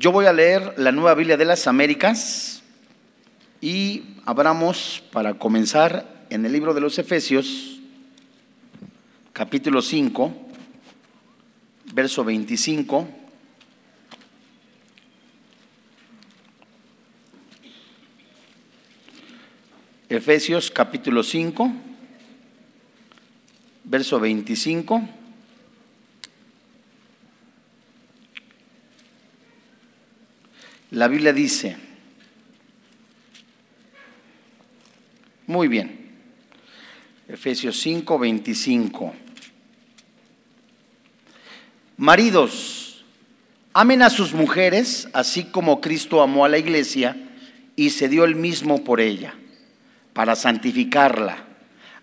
Yo voy a leer la Nueva Biblia de las Américas y abramos para comenzar en el libro de los Efesios, capítulo 5, verso 25. Efesios capítulo 5, verso 25. La Biblia dice, muy bien, Efesios 5, 25. Maridos, amen a sus mujeres, así como Cristo amó a la iglesia y se dio el mismo por ella para santificarla,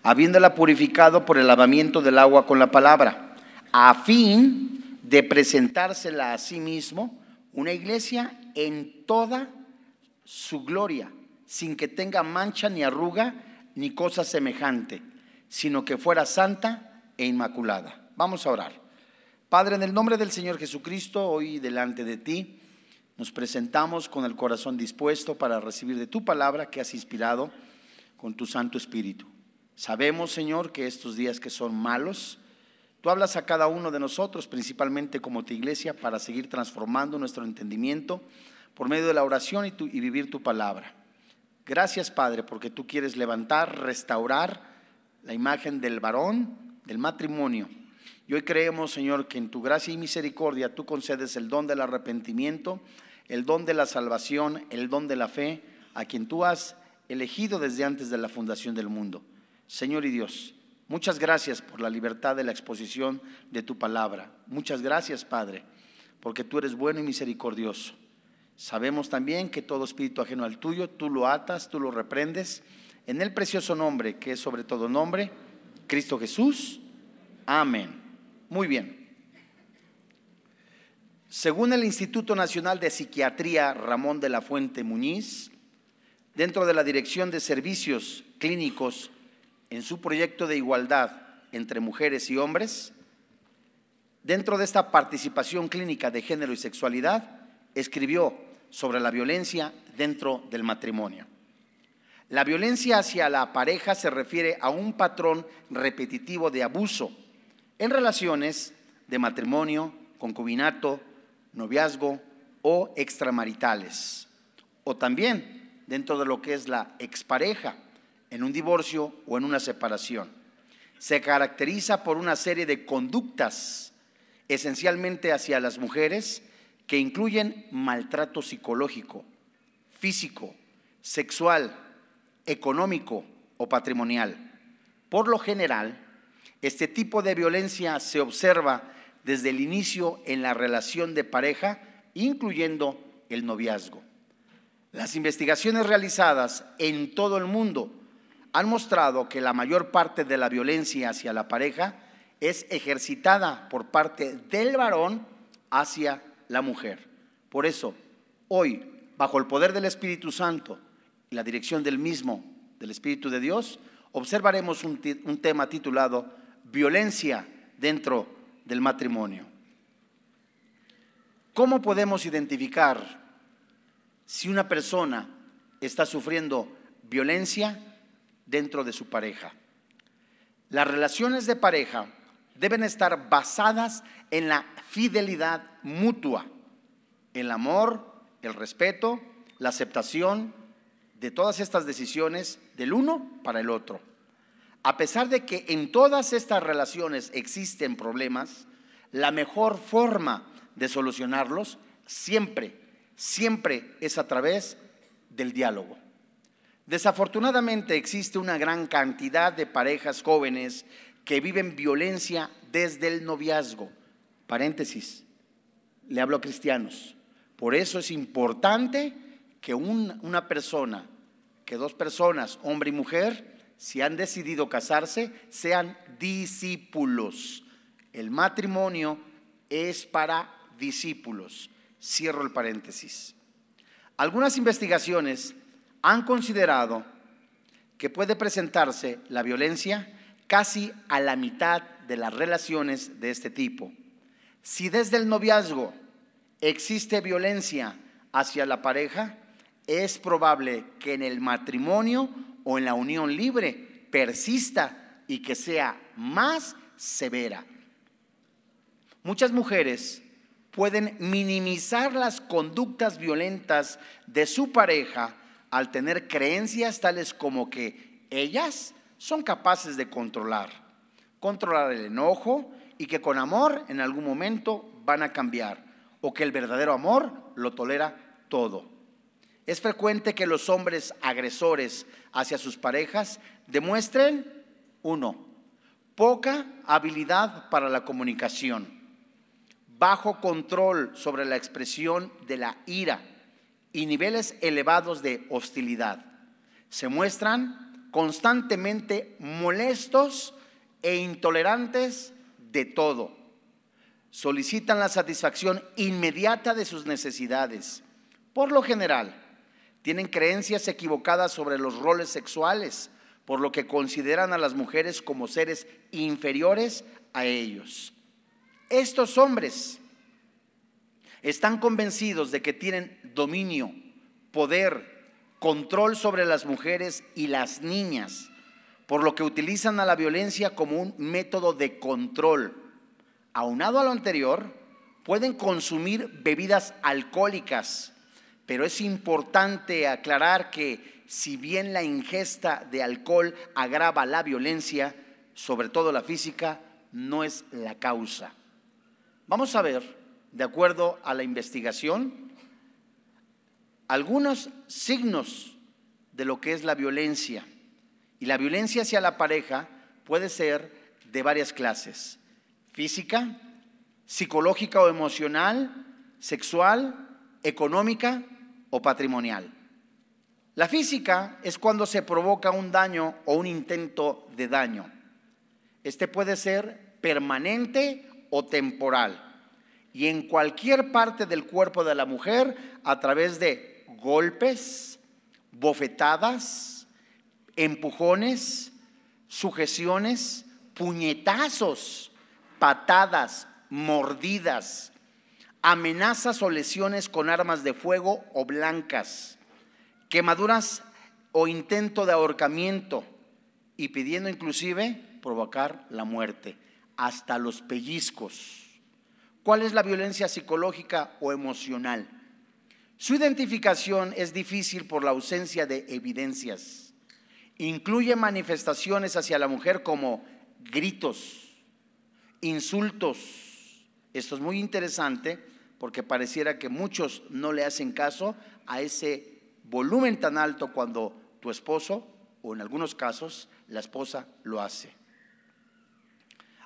habiéndola purificado por el lavamiento del agua con la palabra, a fin de presentársela a sí mismo una iglesia en toda su gloria, sin que tenga mancha ni arruga ni cosa semejante, sino que fuera santa e inmaculada. Vamos a orar. Padre, en el nombre del Señor Jesucristo, hoy delante de ti, nos presentamos con el corazón dispuesto para recibir de tu palabra que has inspirado con tu Santo Espíritu. Sabemos, Señor, que estos días que son malos, tú hablas a cada uno de nosotros, principalmente como tu iglesia, para seguir transformando nuestro entendimiento por medio de la oración y, vivir tu palabra. Gracias, Padre, porque tú quieres levantar, restaurar la imagen del varón, del matrimonio. Y hoy creemos, Señor, que en tu gracia y misericordia tú concedes el don del arrepentimiento, el don de la salvación, el don de la fe, a quien tú has elegido desde antes de la fundación del mundo. Señor y Dios, muchas gracias por la libertad de la exposición de tu palabra. Muchas gracias, Padre, porque tú eres bueno y misericordioso. Sabemos también que todo espíritu ajeno al tuyo, tú lo atas, tú lo reprendes, en el precioso nombre, que es sobre todo nombre, Cristo Jesús. Amén. Muy bien. Según el Instituto Nacional de Psiquiatría Ramón de la Fuente Muñiz, dentro de la Dirección de Servicios Clínicos en su proyecto de igualdad entre mujeres y hombres, dentro de esta participación clínica de género y sexualidad, escribió sobre la violencia dentro del matrimonio. La violencia hacia la pareja se refiere a un patrón repetitivo de abuso en relaciones de matrimonio, concubinato, noviazgo o extramaritales. O también dentro de lo que es la expareja, en un divorcio o en una separación. Se caracteriza por una serie de conductas, esencialmente hacia las mujeres, que incluyen maltrato psicológico, físico, sexual, económico o patrimonial. Por lo general, este tipo de violencia se observa desde el inicio en la relación de pareja, incluyendo el noviazgo. Las investigaciones realizadas en todo el mundo han mostrado que la mayor parte de la violencia hacia la pareja es ejercitada por parte del varón hacia la mujer. Por eso, hoy, bajo el poder del Espíritu Santo y la dirección del mismo, del Espíritu de Dios, observaremos un, tema titulado Violencia dentro del matrimonio. ¿Cómo podemos identificar si una persona está sufriendo violencia dentro de su pareja. Las relaciones de pareja deben estar basadas en la fidelidad mutua, el amor, el respeto, la aceptación de todas estas decisiones del uno para el otro. A pesar de que en todas estas relaciones existen problemas, la mejor forma de solucionarlos siempre siempre es a través del diálogo. Desafortunadamente existe una gran cantidad de parejas jóvenes que viven violencia desde el noviazgo. Paréntesis, le hablo a cristianos. Por eso es importante que una persona, que dos personas, hombre y mujer, si han decidido casarse, sean discípulos. El matrimonio es para discípulos. Cierro el paréntesis. Algunas investigaciones han considerado que puede presentarse la violencia casi a la mitad de las relaciones de este tipo. Si desde el noviazgo existe violencia hacia la pareja, es probable que en el matrimonio o en la unión libre persista y que sea más severa. Muchas mujeres pueden minimizar las conductas violentas de su pareja al tener creencias tales como que ellas son capaces de controlar, controlar el enojo y que con amor en algún momento van a cambiar o que el verdadero amor lo tolera todo. Es frecuente que los hombres agresores hacia sus parejas demuestren, uno, poca habilidad para la comunicación, bajo control sobre la expresión de la ira y niveles elevados de hostilidad. Se muestran constantemente molestos e intolerantes de todo. Solicitan la satisfacción inmediata de sus necesidades. Por lo general, tienen creencias equivocadas sobre los roles sexuales, por lo que consideran a las mujeres como seres inferiores a ellos. Estos hombres están convencidos de que tienen dominio, poder, control sobre las mujeres y las niñas, por lo que utilizan a la violencia como un método de control. Aunado a lo anterior, pueden consumir bebidas alcohólicas, pero es importante aclarar que si bien la ingesta de alcohol agrava la violencia, sobre todo la física, no es la causa. Vamos a ver, de acuerdo a la investigación, algunos signos de lo que es la violencia. Y la violencia hacia la pareja puede ser de varias clases. Física, psicológica o emocional, sexual, económica o patrimonial. La física es cuando se provoca un daño o un intento de daño. Este puede ser permanente o temporal. Y en cualquier parte del cuerpo de la mujer a través de golpes, bofetadas, empujones, sujeciones, puñetazos, patadas, mordidas, amenazas o lesiones con armas de fuego o blancas, quemaduras o intento de ahorcamiento y pidiendo inclusive provocar la muerte, hasta los pellizcos. ¿Cuál es la violencia psicológica o emocional? Su identificación es difícil por la ausencia de evidencias Incluye manifestaciones hacia la mujer como gritos, insultos. Esto es muy interesante porque pareciera que muchos no le hacen caso a ese volumen tan alto cuando tu esposo, o en algunos casos la esposa, lo hace.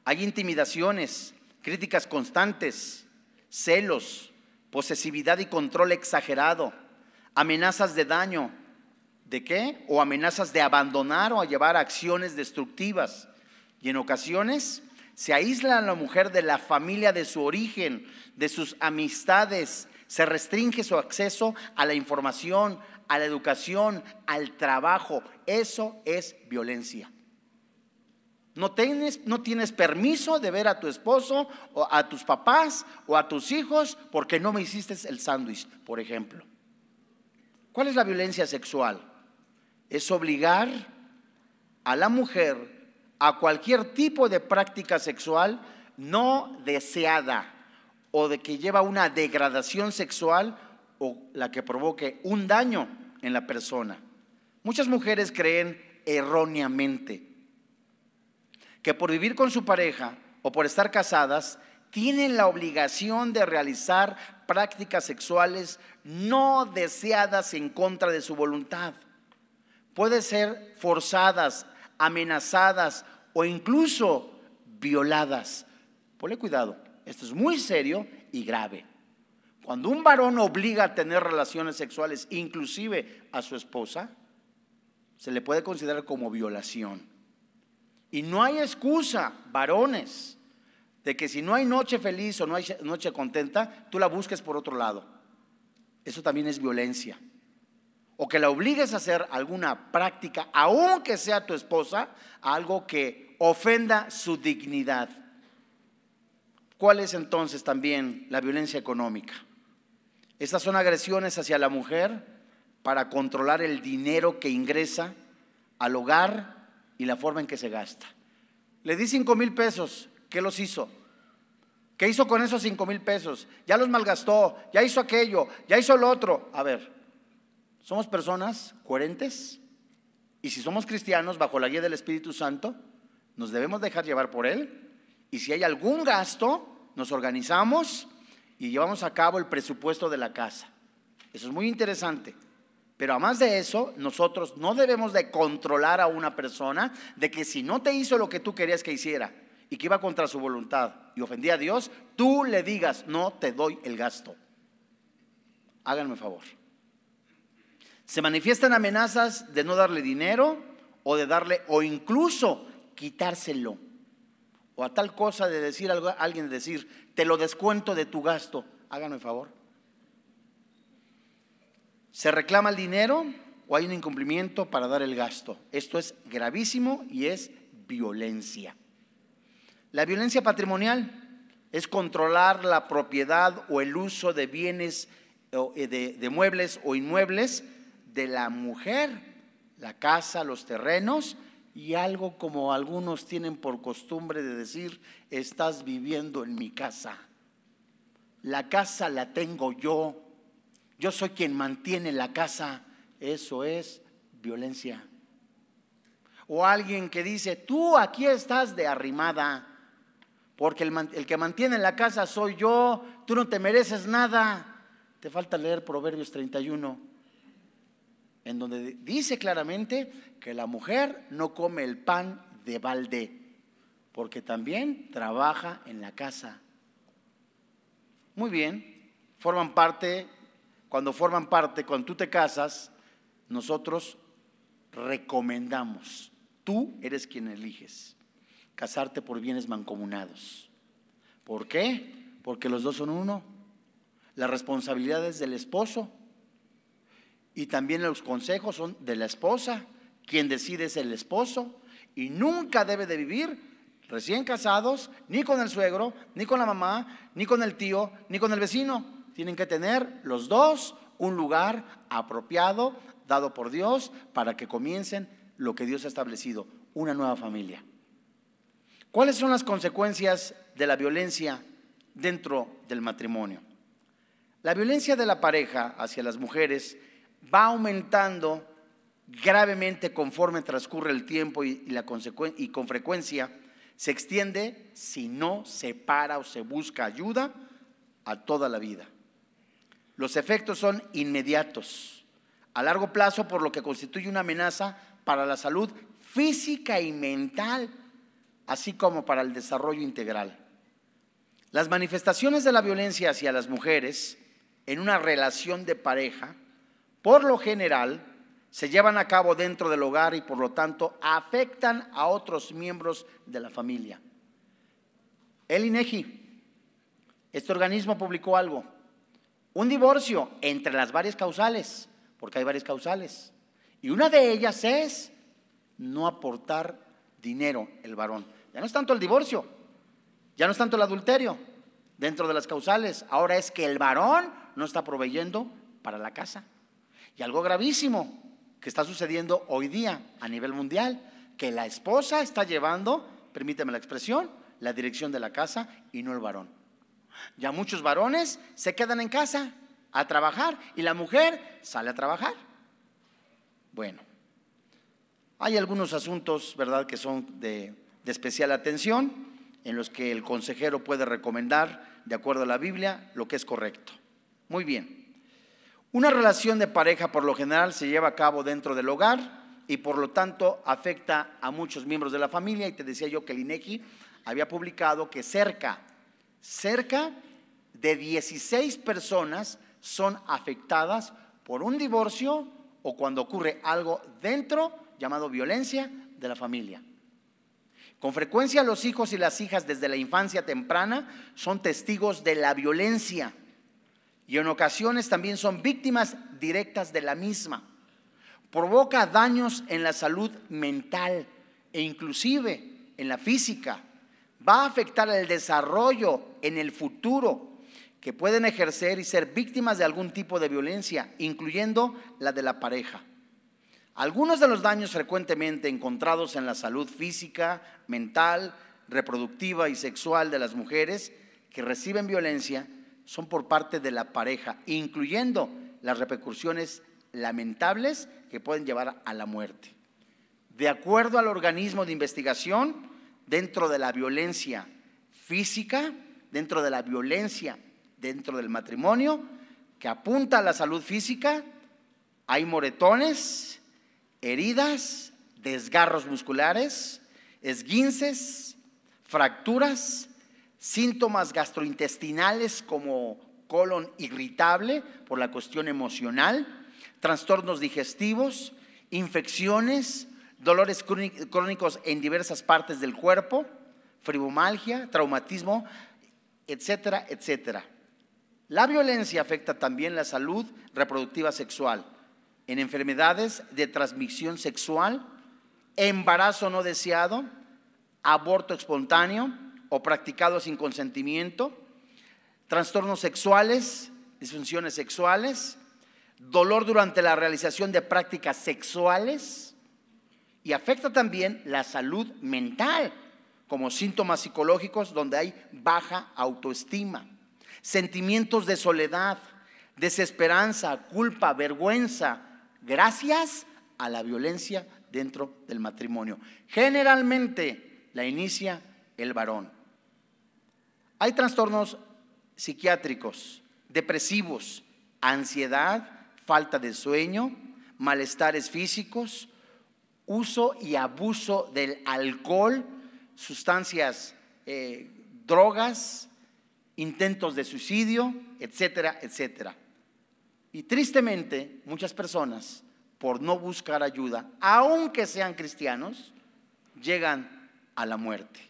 Hay intimidaciones, críticas constantes, celos, posesividad y control exagerado, amenazas de daño, ¿De qué? O amenazas de abandonar o a llevar acciones destructivas. Y en ocasiones se aísla a la mujer de la familia de su origen, de sus amistades, se restringe su acceso a la información, a la educación, al trabajo. Eso es violencia. No tienes, no tienes permiso de ver a tu esposo o a tus papás o a tus hijos porque no me hiciste el sándwich, por ejemplo. ¿Cuál es la violencia sexual? es obligar a la mujer a cualquier tipo de práctica sexual no deseada o de que lleva una degradación sexual o la que provoque un daño en la persona. Muchas mujeres creen erróneamente que por vivir con su pareja o por estar casadas tienen la obligación de realizar prácticas sexuales no deseadas en contra de su voluntad puede ser forzadas, amenazadas o incluso violadas. Ponle cuidado, esto es muy serio y grave. Cuando un varón obliga a tener relaciones sexuales, inclusive a su esposa, se le puede considerar como violación. Y no hay excusa, varones, de que si no hay noche feliz o no hay noche contenta, tú la busques por otro lado. Eso también es violencia o que la obligues a hacer alguna práctica, aunque sea tu esposa, algo que ofenda su dignidad. ¿Cuál es entonces también la violencia económica? Estas son agresiones hacia la mujer para controlar el dinero que ingresa al hogar y la forma en que se gasta. Le di cinco mil pesos, ¿qué los hizo? ¿Qué hizo con esos cinco mil pesos? Ya los malgastó, ya hizo aquello, ya hizo lo otro. A ver, ¿somos personas coherentes? Y si somos cristianos bajo la guía del Espíritu Santo, nos debemos dejar llevar por Él. Y si hay algún gasto, nos organizamos y llevamos a cabo el presupuesto de la casa. Eso es muy interesante. Pero además de eso, nosotros no debemos de controlar a una persona de que si no te hizo lo que tú querías que hiciera y que iba contra su voluntad y ofendía a Dios, tú le digas, no te doy el gasto. Háganme favor. Se manifiestan amenazas de no darle dinero o de darle o incluso quitárselo. O a tal cosa de decir algo, alguien de decir, te lo descuento de tu gasto. Háganme favor. ¿Se reclama el dinero o hay un incumplimiento para dar el gasto? Esto es gravísimo y es violencia. La violencia patrimonial es controlar la propiedad o el uso de bienes eh, de, de, muebles o inmuebles de la mujer, la casa, los terrenos y algo como algunos tienen por costumbre de decir, estás viviendo en mi casa. La casa la tengo yo. Yo soy quien mantiene la casa. Eso es violencia. O alguien que dice, tú aquí estás de arrimada porque el, que mantiene la casa soy yo, tú no te mereces nada. Te falta leer Proverbios 31, en donde dice claramente que la mujer no come el pan de balde, porque también trabaja en la casa. Muy bien, forman parte, cuando forman parte, cuando tú te casas, nosotros recomendamos, tú eres quien eliges casarte por bienes mancomunados. ¿Por qué? Porque los dos son uno. Las responsabilidades del esposo y también los consejos son de la esposa. Quien decide es el esposo y nunca debe de vivir recién casados ni con el suegro, ni con la mamá, ni con el tío, ni con el vecino. Tienen que tener los dos un lugar apropiado, dado por Dios, para que comiencen lo que Dios ha establecido, una nueva familia. ¿Cuáles son las consecuencias de la violencia dentro del matrimonio? La violencia de la pareja hacia las mujeres va aumentando gravemente conforme transcurre el tiempo y, la y con frecuencia se extiende si no se para o se busca ayuda a toda la vida. Los efectos son inmediatos, a largo plazo, por lo que constituye una amenaza para la salud física y mental así como para el desarrollo integral. Las manifestaciones de la violencia hacia las mujeres en una relación de pareja, por lo general, se llevan a cabo dentro del hogar y por lo tanto afectan a otros miembros de la familia. El INEGI, este organismo publicó algo, un divorcio entre las varias causales, porque hay varias causales, y una de ellas es no aportar dinero el varón. Ya no es tanto el divorcio, ya no es tanto el adulterio dentro de las causales, ahora es que el varón no está proveyendo para la casa. Y algo gravísimo que está sucediendo hoy día a nivel mundial, que la esposa está llevando, permíteme la expresión, la dirección de la casa y no el varón. Ya muchos varones se quedan en casa a trabajar y la mujer sale a trabajar. Bueno, hay algunos asuntos, ¿verdad?, que son de de especial atención en los que el consejero puede recomendar, de acuerdo a la Biblia, lo que es correcto. Muy bien. Una relación de pareja por lo general se lleva a cabo dentro del hogar y por lo tanto afecta a muchos miembros de la familia y te decía yo que el INEGI había publicado que cerca, cerca de 16 personas son afectadas por un divorcio o cuando ocurre algo dentro llamado violencia de la familia. Con frecuencia los hijos y las hijas desde la infancia temprana son testigos de la violencia y en ocasiones también son víctimas directas de la misma. Provoca daños en la salud mental e inclusive en la física. Va a afectar el desarrollo en el futuro. que pueden ejercer y ser víctimas de algún tipo de violencia, incluyendo la de la pareja. Algunos de los daños frecuentemente encontrados en la salud física, mental, reproductiva y sexual de las mujeres que reciben violencia son por parte de la pareja, incluyendo las repercusiones lamentables que pueden llevar a la muerte. De acuerdo al organismo de investigación, dentro de la violencia física, dentro de la violencia dentro del matrimonio, que apunta a la salud física, hay moretones, heridas, desgarros musculares, esguinces, fracturas, síntomas gastrointestinales como colon irritable por la cuestión emocional, trastornos digestivos, infecciones, dolores crónicos en diversas partes del cuerpo, fibromialgia, traumatismo, etcétera, etcétera. La violencia afecta también la salud reproductiva sexual en enfermedades de transmisión sexual, embarazo no deseado, aborto espontáneo o practicado sin consentimiento, trastornos sexuales, disfunciones sexuales, dolor durante la realización de prácticas sexuales y afecta también la salud mental como síntomas psicológicos donde hay baja autoestima, sentimientos de soledad, desesperanza, culpa, vergüenza, gracias a la violencia dentro del matrimonio. Generalmente la inicia el varón. Hay trastornos psiquiátricos, depresivos, ansiedad, falta de sueño, malestares físicos, uso y abuso del alcohol, sustancias, eh, drogas, intentos de suicidio, etcétera, etcétera. Y tristemente, muchas personas, por no buscar ayuda, aunque sean cristianos, llegan a la muerte.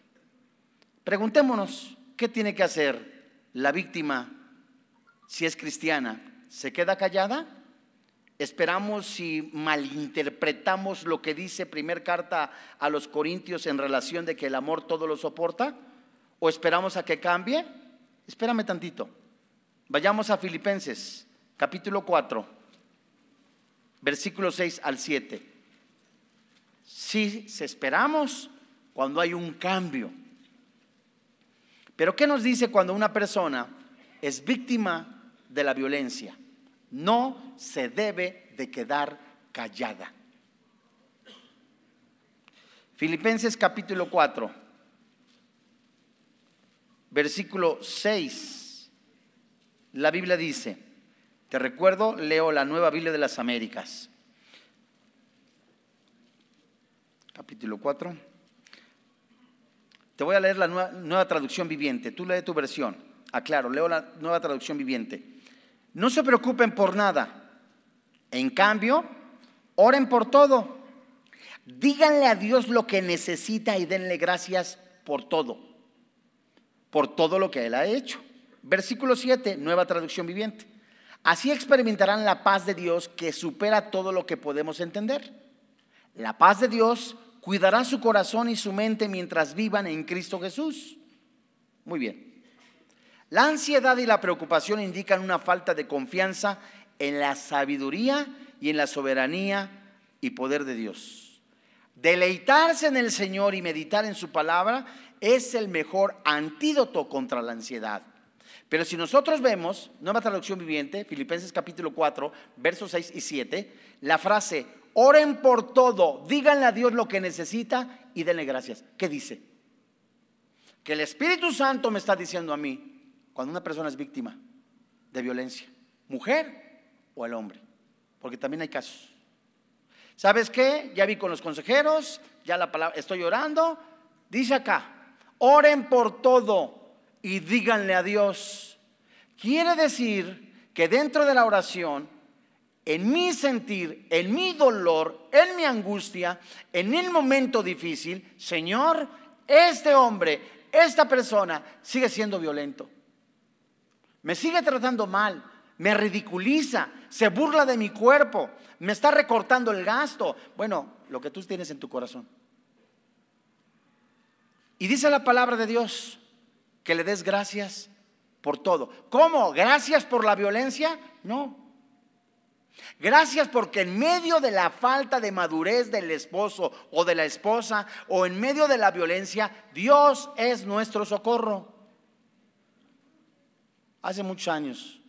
Preguntémonos, ¿qué tiene que hacer la víctima si es cristiana? ¿Se queda callada? ¿Esperamos si malinterpretamos lo que dice primer carta a los Corintios en relación de que el amor todo lo soporta? ¿O esperamos a que cambie? Espérame tantito. Vayamos a Filipenses, capítulo 4, versículo 6 al 7. Sí, esperamos cuando hay un cambio. Pero ¿qué nos dice cuando una persona es víctima de la violencia? No se debe de quedar callada. Filipenses capítulo 4 versículo 6, la Biblia dice, te recuerdo, leo la nueva Biblia de las Américas, capítulo 4. Te voy a leer la nueva, nueva traducción viviente, tú lee tu versión, aclaro, leo la nueva traducción viviente. No se preocupen por nada, en cambio, oren por todo. Díganle a Dios lo que necesita y denle gracias por todo por todo lo que Él ha hecho. Versículo 7, nueva traducción viviente. Así experimentarán la paz de Dios que supera todo lo que podemos entender. La paz de Dios cuidará su corazón y su mente mientras vivan en Cristo Jesús. Muy bien. La ansiedad y la preocupación indican una falta de confianza en la sabiduría y en la soberanía y poder de Dios. Deleitarse en el Señor y meditar en su palabra es el mejor antídoto contra la ansiedad. Pero si nosotros vemos, nueva traducción viviente, Filipenses capítulo 4, versos 6 y 7, la frase, oren por todo, díganle a Dios lo que necesita y denle gracias. ¿Qué dice? Que el Espíritu Santo me está diciendo a mí, cuando una persona es víctima de violencia, mujer o el hombre, porque también hay casos. ¿Sabes qué? Ya vi con los consejeros, ya la palabra, estoy orando, dice acá, Oren por todo y díganle a Dios. Quiere decir que dentro de la oración, en mi sentir, en mi dolor, en mi angustia, en el momento difícil, Señor, este hombre, esta persona sigue siendo violento. Me sigue tratando mal, me ridiculiza, se burla de mi cuerpo, me está recortando el gasto. Bueno, lo que tú tienes en tu corazón. Y dice la palabra de Dios que le des gracias por todo. ¿Cómo? ¿Gracias por la violencia? No. Gracias porque en medio de la falta de madurez del esposo o de la esposa o en medio de la violencia, Dios es nuestro socorro. Hace muchos años,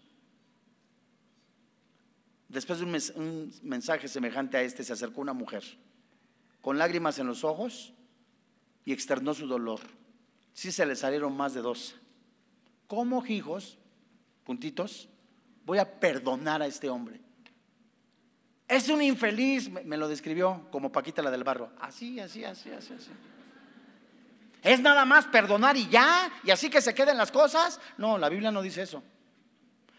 después de un, mensaje semejante a este, se acercó una mujer con lágrimas en los ojos y externó su dolor. Sí se le salieron más de dos. ¿Cómo, hijos, puntitos, voy a perdonar a este hombre? Es un infeliz, me lo describió como Paquita la del barro. Así, así, así, así, así. Es nada más perdonar y ya, y así que se queden las cosas. No, la Biblia no dice eso.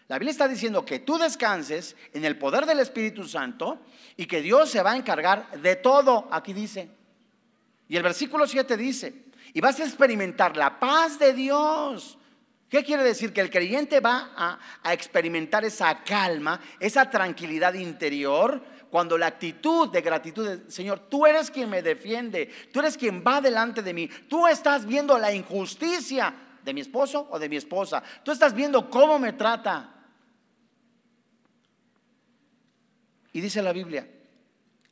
La Biblia está diciendo que tú descanses en el poder del Espíritu Santo y que Dios se va a encargar de todo. Aquí dice. Y el versículo 7 dice, y vas a experimentar la paz de Dios. ¿Qué quiere decir? Que el creyente va a, a experimentar esa calma, esa tranquilidad interior cuando la actitud de gratitud Señor, tú eres quien me defiende, tú eres quien va delante de mí, tú estás viendo la injusticia de mi esposo o de mi esposa, tú estás viendo cómo me trata. Y dice la Biblia,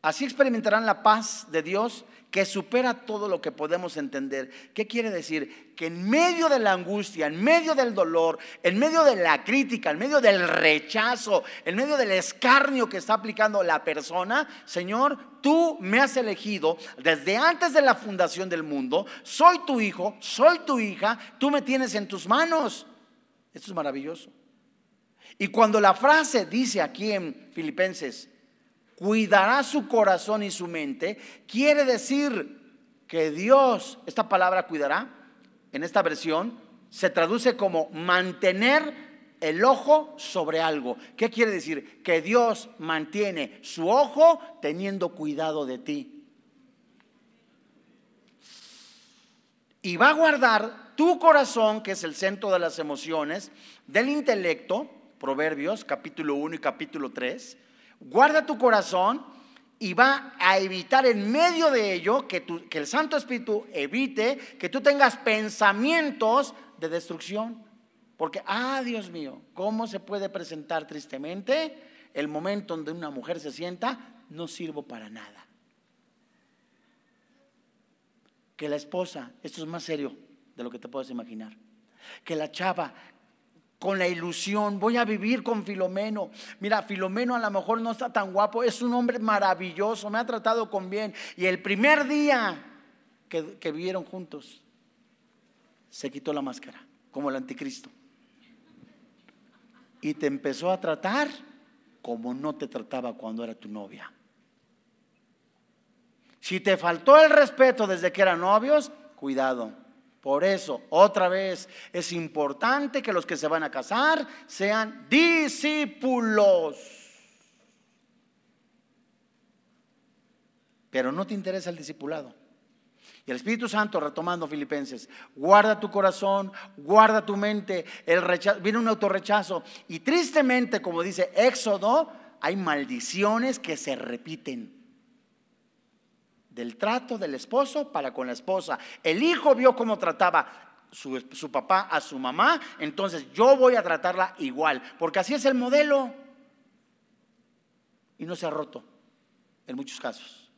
así experimentarán la paz de Dios que supera todo lo que podemos entender. ¿Qué quiere decir? Que en medio de la angustia, en medio del dolor, en medio de la crítica, en medio del rechazo, en medio del escarnio que está aplicando la persona, Señor, tú me has elegido desde antes de la fundación del mundo, soy tu hijo, soy tu hija, tú me tienes en tus manos. Esto es maravilloso. Y cuando la frase dice aquí en Filipenses, cuidará su corazón y su mente, quiere decir que Dios, esta palabra cuidará, en esta versión, se traduce como mantener el ojo sobre algo. ¿Qué quiere decir? Que Dios mantiene su ojo teniendo cuidado de ti. Y va a guardar tu corazón, que es el centro de las emociones, del intelecto, Proverbios capítulo 1 y capítulo 3, guarda tu corazón y va a evitar en medio de ello que, el Santo Espíritu evite que tú tengas pensamientos de destrucción. Porque, ah, Dios mío, ¿cómo se puede presentar tristemente el momento donde una mujer se sienta? No sirvo para nada. Que la esposa, esto es más serio de lo que te puedes imaginar, que la chava con la ilusión, voy a vivir con Filomeno. Mira, Filomeno a lo mejor no está tan guapo, es un hombre maravilloso, me ha tratado con bien. Y el primer día que, que vivieron juntos, se quitó la máscara, como el anticristo. Y te empezó a tratar como no te trataba cuando era tu novia. Si te faltó el respeto desde que eran novios, cuidado por eso, otra vez, es importante que los que se van a casar sean discípulos. Pero no te interesa el discipulado. Y el Espíritu Santo, retomando Filipenses, guarda tu corazón, guarda tu mente, el rechazo, viene un autorrechazo. Y tristemente, como dice Éxodo, hay maldiciones que se repiten del trato del esposo para con la esposa. El hijo vio cómo trataba su, papá a su mamá, entonces yo voy a tratarla igual, porque así es el modelo. Y no se ha roto en muchos casos.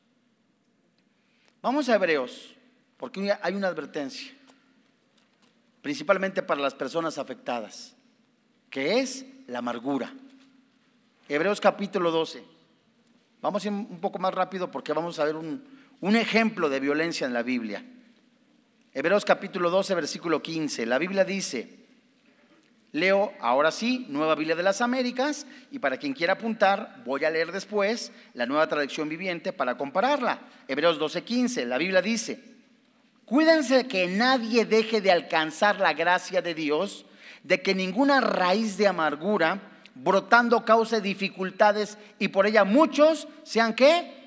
Vamos a Hebreos, porque hay una advertencia, principalmente para las personas afectadas, que es la amargura. Hebreos capítulo 12. Vamos a ir un poco más rápido porque vamos a ver un, un ejemplo de violencia en la Biblia. Hebreos capítulo 12, versículo 15. La Biblia dice, leo ahora sí, Nueva Biblia de las Américas, y para quien quiera apuntar, voy a leer después la nueva traducción viviente para compararla. Hebreos 12, 15. La Biblia dice, cuídense que nadie deje de alcanzar la gracia de Dios, de que ninguna raíz de amargura brotando cause dificultades y por ella muchos sean qué?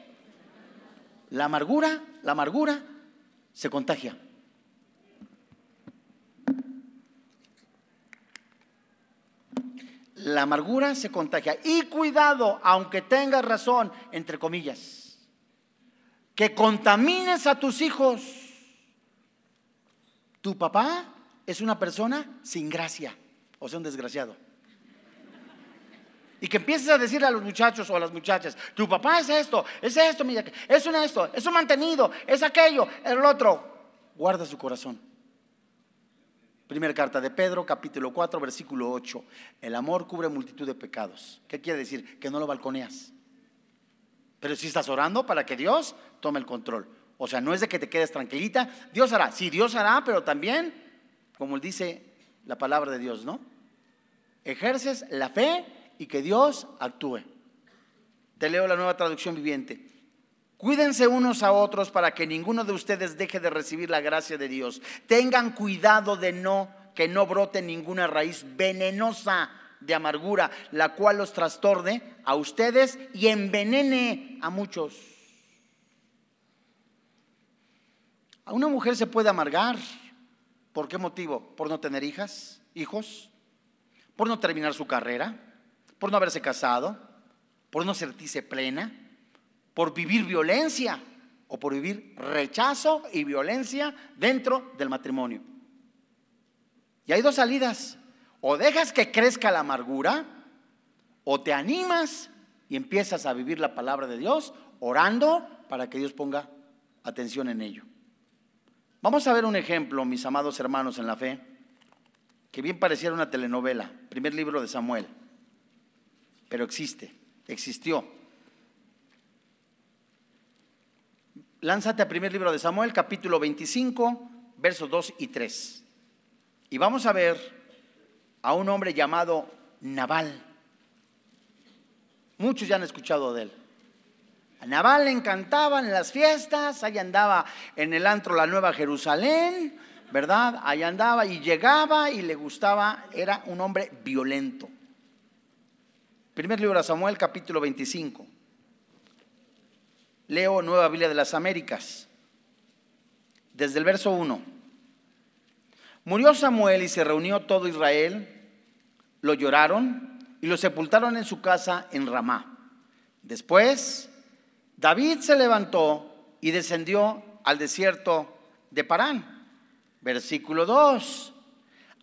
La amargura, la amargura se contagia. La amargura se contagia. Y cuidado, aunque tengas razón, entre comillas, que contamines a tus hijos. Tu papá es una persona sin gracia. o sea, un desgraciado. Y que empieces a decirle a los muchachos o a las muchachas, tu papá es esto, es esto, mira, es un esto, es un mantenido, es aquello, el otro. Guarda su corazón. Primera carta de Pedro, capítulo 4, versículo 8. El amor cubre multitud de pecados. ¿Qué quiere decir? Que no lo balconeas. Pero si estás orando para que Dios tome el control. O sea, no es de que te quedes tranquilita. Dios hará. Sí, Dios hará, pero también, como dice la palabra de Dios, ¿no? Ejerces la fe y que Dios actúe. Te leo la nueva traducción viviente. Cuídense unos a otros para que ninguno de ustedes deje de recibir la gracia de Dios. Tengan cuidado de no que no brote ninguna raíz venenosa de amargura, la cual los trastorne a ustedes y envenene a muchos. A una mujer se puede amargar. ¿Por qué motivo? Por no tener hijas, hijos, por no terminar su carrera, por no haberse casado, por no sentirse plena, por vivir violencia o por vivir rechazo y violencia dentro del matrimonio. Y hay dos salidas. O dejas que crezca la amargura, o te animas y empiezas a vivir la palabra de Dios orando para que Dios ponga atención en ello. Vamos a ver un ejemplo, mis amados hermanos en la fe, que bien pareciera una telenovela, primer libro de Samuel pero existe, existió. Lánzate al primer libro de Samuel, capítulo 25, versos 2 y 3. Y vamos a ver a un hombre llamado Naval. Muchos ya han escuchado de él. A Naval le encantaban en las fiestas, ahí andaba en el antro la Nueva Jerusalén, ¿verdad? Ahí andaba y llegaba y le gustaba, era un hombre violento. Primer libro de Samuel, capítulo 25. Leo Nueva Biblia de las Américas, desde el verso 1. Murió Samuel y se reunió todo Israel, lo lloraron y lo sepultaron en su casa en Ramá. Después, David se levantó y descendió al desierto de Parán. Versículo 2.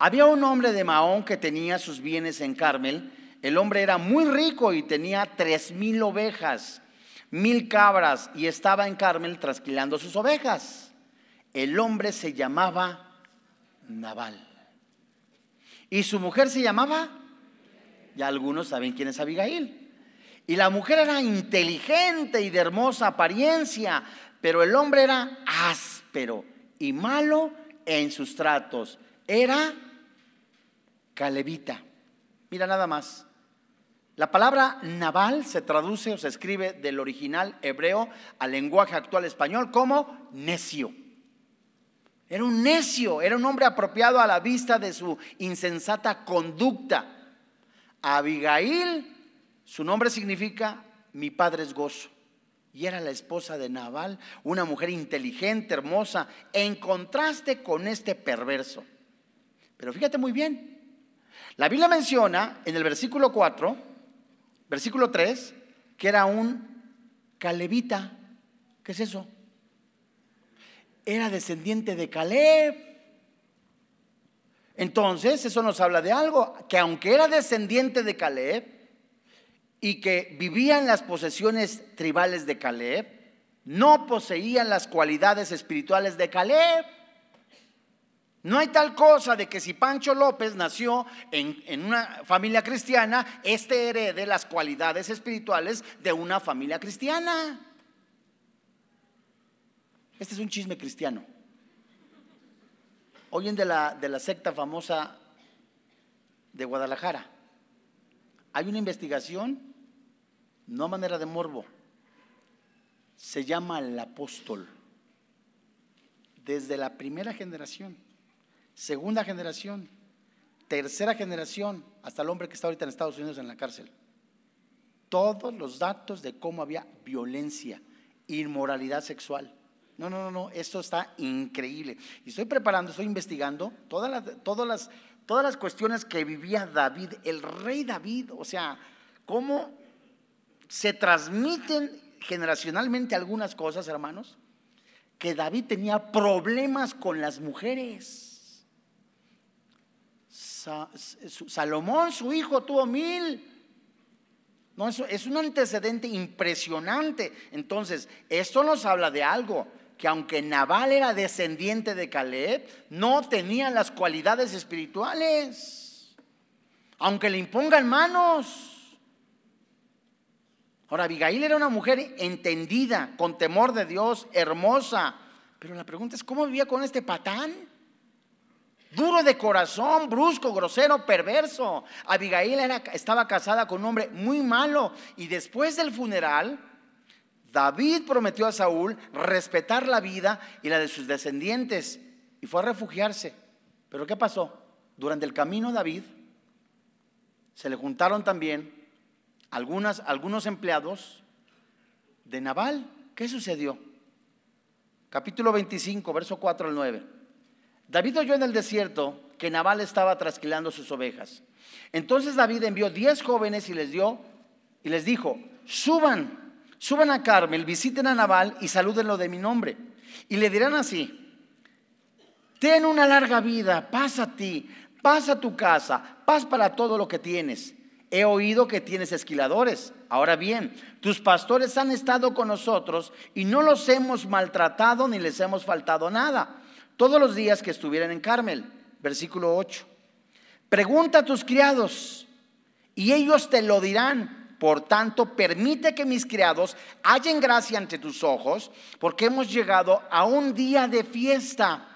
Había un hombre de Maón que tenía sus bienes en Carmel el hombre era muy rico y tenía tres mil ovejas, mil cabras y estaba en Carmel trasquilando sus ovejas. El hombre se llamaba Naval. Y su mujer se llamaba, ya algunos saben quién es Abigail. Y la mujer era inteligente y de hermosa apariencia, pero el hombre era áspero y malo en sus tratos. Era calevita. Mira nada más. La palabra naval se traduce o se escribe del original hebreo al lenguaje actual español como necio. Era un necio, era un hombre apropiado a la vista de su insensata conducta. Abigail, su nombre significa mi padre es gozo. Y era la esposa de Naval, una mujer inteligente, hermosa, en contraste con este perverso. Pero fíjate muy bien, la Biblia menciona en el versículo 4, Versículo 3, que era un calebita. ¿Qué es eso? Era descendiente de Caleb. Entonces, eso nos habla de algo, que aunque era descendiente de Caleb y que vivía en las posesiones tribales de Caleb, no poseían las cualidades espirituales de Caleb. No hay tal cosa de que si Pancho López nació en, una familia cristiana, este herede las cualidades espirituales de una familia cristiana. Este es un chisme cristiano. Oyen de la, de la secta famosa de Guadalajara. Hay una investigación, no a manera de morbo, se llama el apóstol, desde la primera generación segunda generación, tercera generación, hasta el hombre que está ahorita en Estados Unidos en la cárcel. Todos los datos de cómo había violencia, inmoralidad sexual. No, no, no, no, esto está increíble. Y estoy preparando, estoy investigando todas las, todas las, todas las cuestiones que vivía David, el rey David, o sea, cómo se transmiten generacionalmente algunas cosas, hermanos, que David tenía problemas con las mujeres. Salomón, su hijo, tuvo mil. No, eso es un antecedente impresionante. Entonces, esto nos habla de algo, que aunque Nabal era descendiente de Caleb, no tenía las cualidades espirituales. Aunque le impongan manos. Ahora, Abigail era una mujer entendida, con temor de Dios, hermosa. Pero la pregunta es, ¿cómo vivía con este patán? Duro de corazón, brusco, grosero, perverso. Abigail estaba casada con un hombre muy malo y después del funeral, David prometió a Saúl respetar la vida y la de sus descendientes y fue a refugiarse. Pero ¿qué pasó? Durante el camino David se le juntaron también algunas, algunos empleados de Nabal. ¿Qué sucedió? Capítulo 25, verso 4 al 9. David oyó en el desierto que Nabal estaba trasquilando sus ovejas. Entonces David envió diez jóvenes y les dio y les dijo: Suban, suban a Carmel, visiten a Nabal y salúdenlo de mi nombre. Y le dirán así: Ten una larga vida, paz a ti, paz a tu casa, paz para todo lo que tienes. He oído que tienes esquiladores. Ahora bien, tus pastores han estado con nosotros y no los hemos maltratado ni les hemos faltado nada todos los días que estuvieran en Carmel. Versículo 8. Pregunta a tus criados y ellos te lo dirán. Por tanto, permite que mis criados hallen gracia ante tus ojos, porque hemos llegado a un día de fiesta.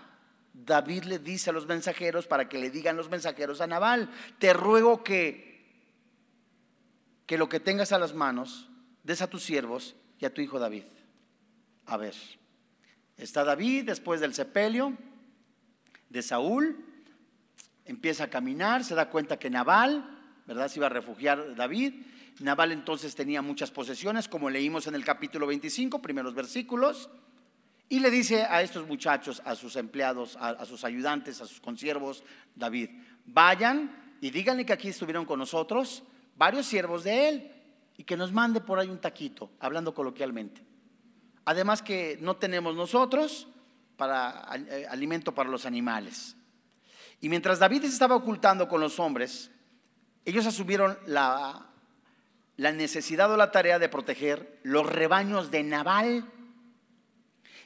David le dice a los mensajeros para que le digan los mensajeros a Nabal, te ruego que, que lo que tengas a las manos des a tus siervos y a tu hijo David. A ver. Está David después del sepelio de Saúl, empieza a caminar, se da cuenta que Nabal, ¿verdad? Se iba a refugiar David. Nabal entonces tenía muchas posesiones, como leímos en el capítulo 25, primeros versículos, y le dice a estos muchachos, a sus empleados, a, sus ayudantes, a sus consiervos, David, vayan y díganle que aquí estuvieron con nosotros varios siervos de él y que nos mande por ahí un taquito, hablando coloquialmente. Además que no tenemos nosotros para eh, alimento para los animales. Y mientras David se estaba ocultando con los hombres, ellos asumieron la, la necesidad o la tarea de proteger los rebaños de Nabal.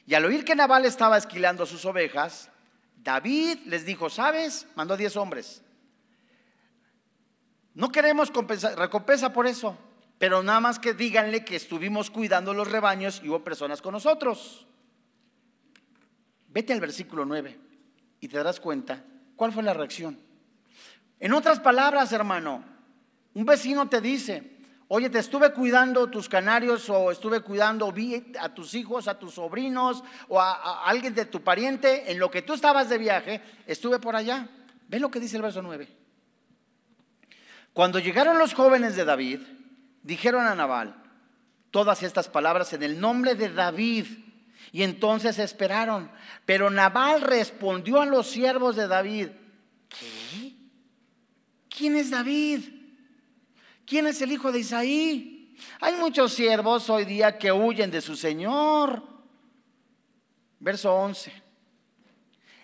Y al oír que Nabal estaba esquilando sus ovejas, David les dijo, ¿sabes? Mandó 10 hombres. No queremos recompensa por eso pero nada más que díganle que estuvimos cuidando los rebaños y hubo personas con nosotros. Vete al versículo 9 y te darás cuenta cuál fue la reacción. En otras palabras, hermano, un vecino te dice, oye, te estuve cuidando tus canarios o estuve cuidando a tus hijos, a tus sobrinos o a, alguien de tu pariente en lo que tú estabas de viaje, estuve por allá. Ve lo que dice el verso 9. Cuando llegaron los jóvenes de David, dijeron a Nabal todas estas palabras en el nombre de David. Y entonces esperaron. Pero Nabal respondió a los siervos de David. ¿Quién es David? ¿Quién es el hijo de Isaí? Hay muchos siervos hoy día que huyen de su Señor. Verso 11.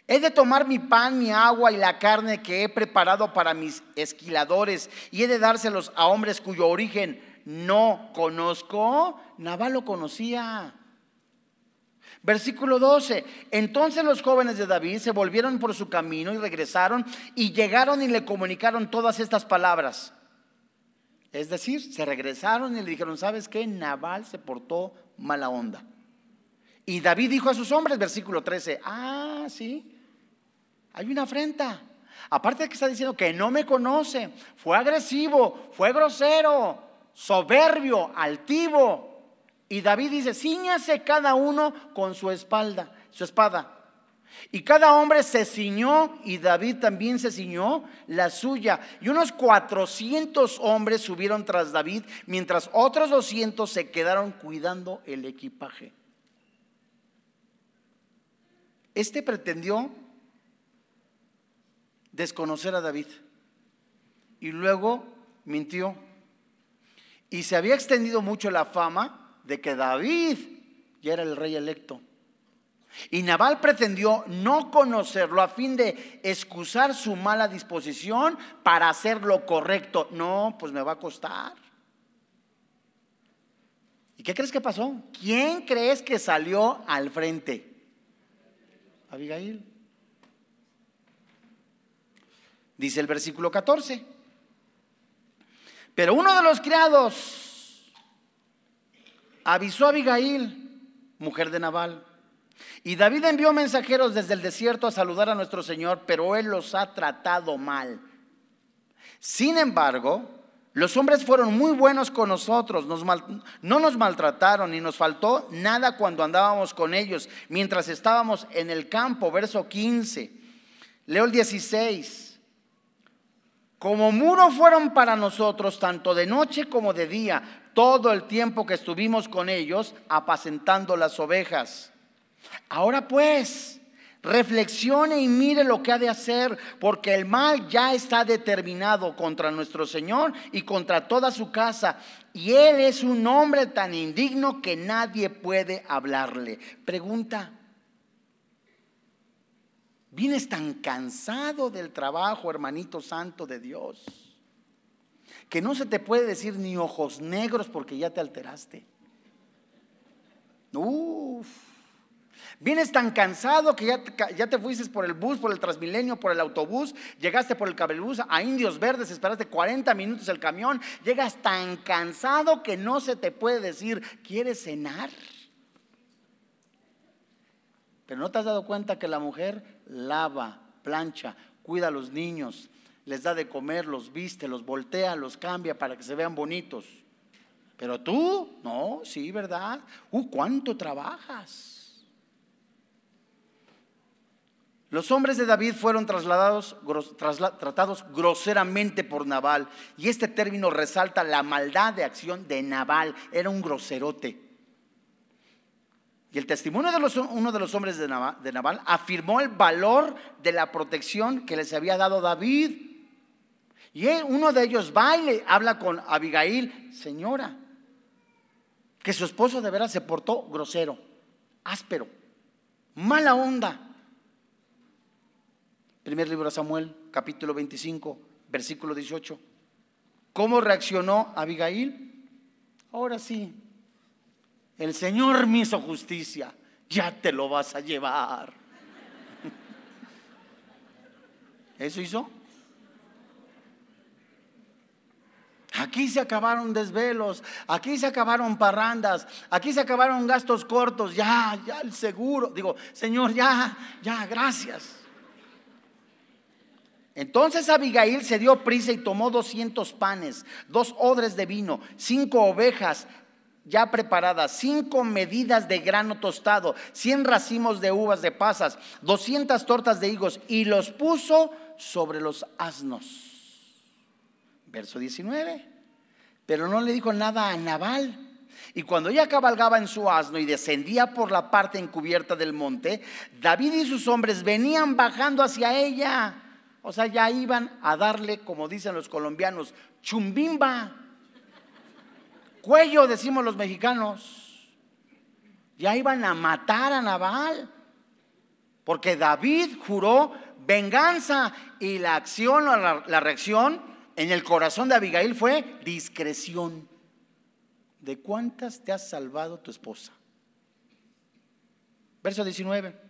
He de tomar mi pan, mi agua y la carne que he preparado para mis esquiladores y he de dárselos a hombres cuyo origen no conozco, Nabal lo conocía. Versículo 12. Entonces los jóvenes de David se volvieron por su camino y regresaron y llegaron y le comunicaron todas estas palabras. Es decir, se regresaron y le dijeron, ¿sabes qué? Nabal se portó mala onda. Y David dijo a sus hombres, versículo 13, ah, sí, hay una afrenta. Aparte de que está diciendo que no me conoce, fue agresivo, fue grosero, soberbio, altivo. Y David dice, ciñase cada uno con su espalda, su espada. Y cada hombre se ciñó y David también se ciñó la suya. Y unos 400 hombres subieron tras David, mientras otros 200 se quedaron cuidando el equipaje. Este pretendió desconocer a David y luego mintió. Y se había extendido mucho la fama de que David ya era el rey electo. Y Nabal pretendió no conocerlo a fin de excusar su mala disposición para hacer lo correcto. No, pues me va a costar. ¿Y qué crees que pasó? ¿Quién crees que salió al frente? Abigail. Dice el versículo 14. Pero uno de los criados avisó a Abigail, mujer de Nabal. Y David envió mensajeros desde el desierto a saludar a nuestro Señor, pero él los ha tratado mal. Sin embargo, los hombres fueron muy buenos con nosotros, no nos maltrataron ni nos faltó nada cuando andábamos con ellos, mientras estábamos en el campo, verso 15. Leo el 16. Como muro fueron para nosotros, tanto de noche como de día, todo el tiempo que estuvimos con ellos, apacentando las ovejas. Ahora pues, Reflexione y mire lo que ha de hacer, porque el mal ya está determinado contra nuestro Señor y contra toda su casa. Y Él es un hombre tan indigno que nadie puede hablarle. Pregunta, ¿vienes tan cansado del trabajo, hermanito santo de Dios? Que no se te puede decir ni ojos negros porque ya te alteraste. Uf. Vienes tan cansado que ya, ya, te fuiste por el bus, por el Transmilenio, por el autobús, llegaste por el cabelbús a Indios Verdes, esperaste 40 minutos el camión, llegas tan cansado que no se te puede decir, ¿quieres cenar? Pero no te has dado cuenta que la mujer lava, plancha, cuida a los niños, les da de comer, los viste, los voltea, los cambia para que se vean bonitos. Pero tú, no, sí, ¿verdad? Uh, ¿cuánto trabajas? Los hombres de David fueron trasladados, tratados groseramente por Nabal. Y este término resalta la maldad de acción de Nabal. Era un groserote. Y el testimonio de uno de los hombres de Nabal, afirmó el valor de la protección que les había dado David. Y uno de ellos va y le habla con Abigail, señora, que su esposo de veras se portó grosero, áspero, mala onda. Primer libro de Samuel, capítulo 25, versículo 18. ¿Cómo reaccionó Abigail? Ahora sí, el Señor me hizo justicia, ya te lo vas a llevar. ¿Eso hizo? Aquí se acabaron desvelos, aquí se acabaron parrandas, aquí se acabaron gastos cortos, ya, ya el seguro. Digo, Señor, ya, ya, gracias. Entonces Abigail se dio prisa y tomó 200 panes, dos odres de vino, cinco ovejas ya preparadas, cinco medidas de grano tostado, cien racimos de uvas de pasas, 200 tortas de higos y los puso sobre los asnos. Verso 19. Pero no le dijo nada a Nabal. Y cuando ella cabalgaba en su asno y descendía por la parte encubierta del monte, David y sus hombres venían bajando hacia ella. O sea, ya iban a darle, como dicen los colombianos, chumbimba. Cuello, decimos los mexicanos. Ya iban a matar a Nabal. Porque David juró venganza y la acción o la, la reacción en el corazón de Abigail fue discreción. ¿De cuántas te has salvado tu esposa? Verso 19.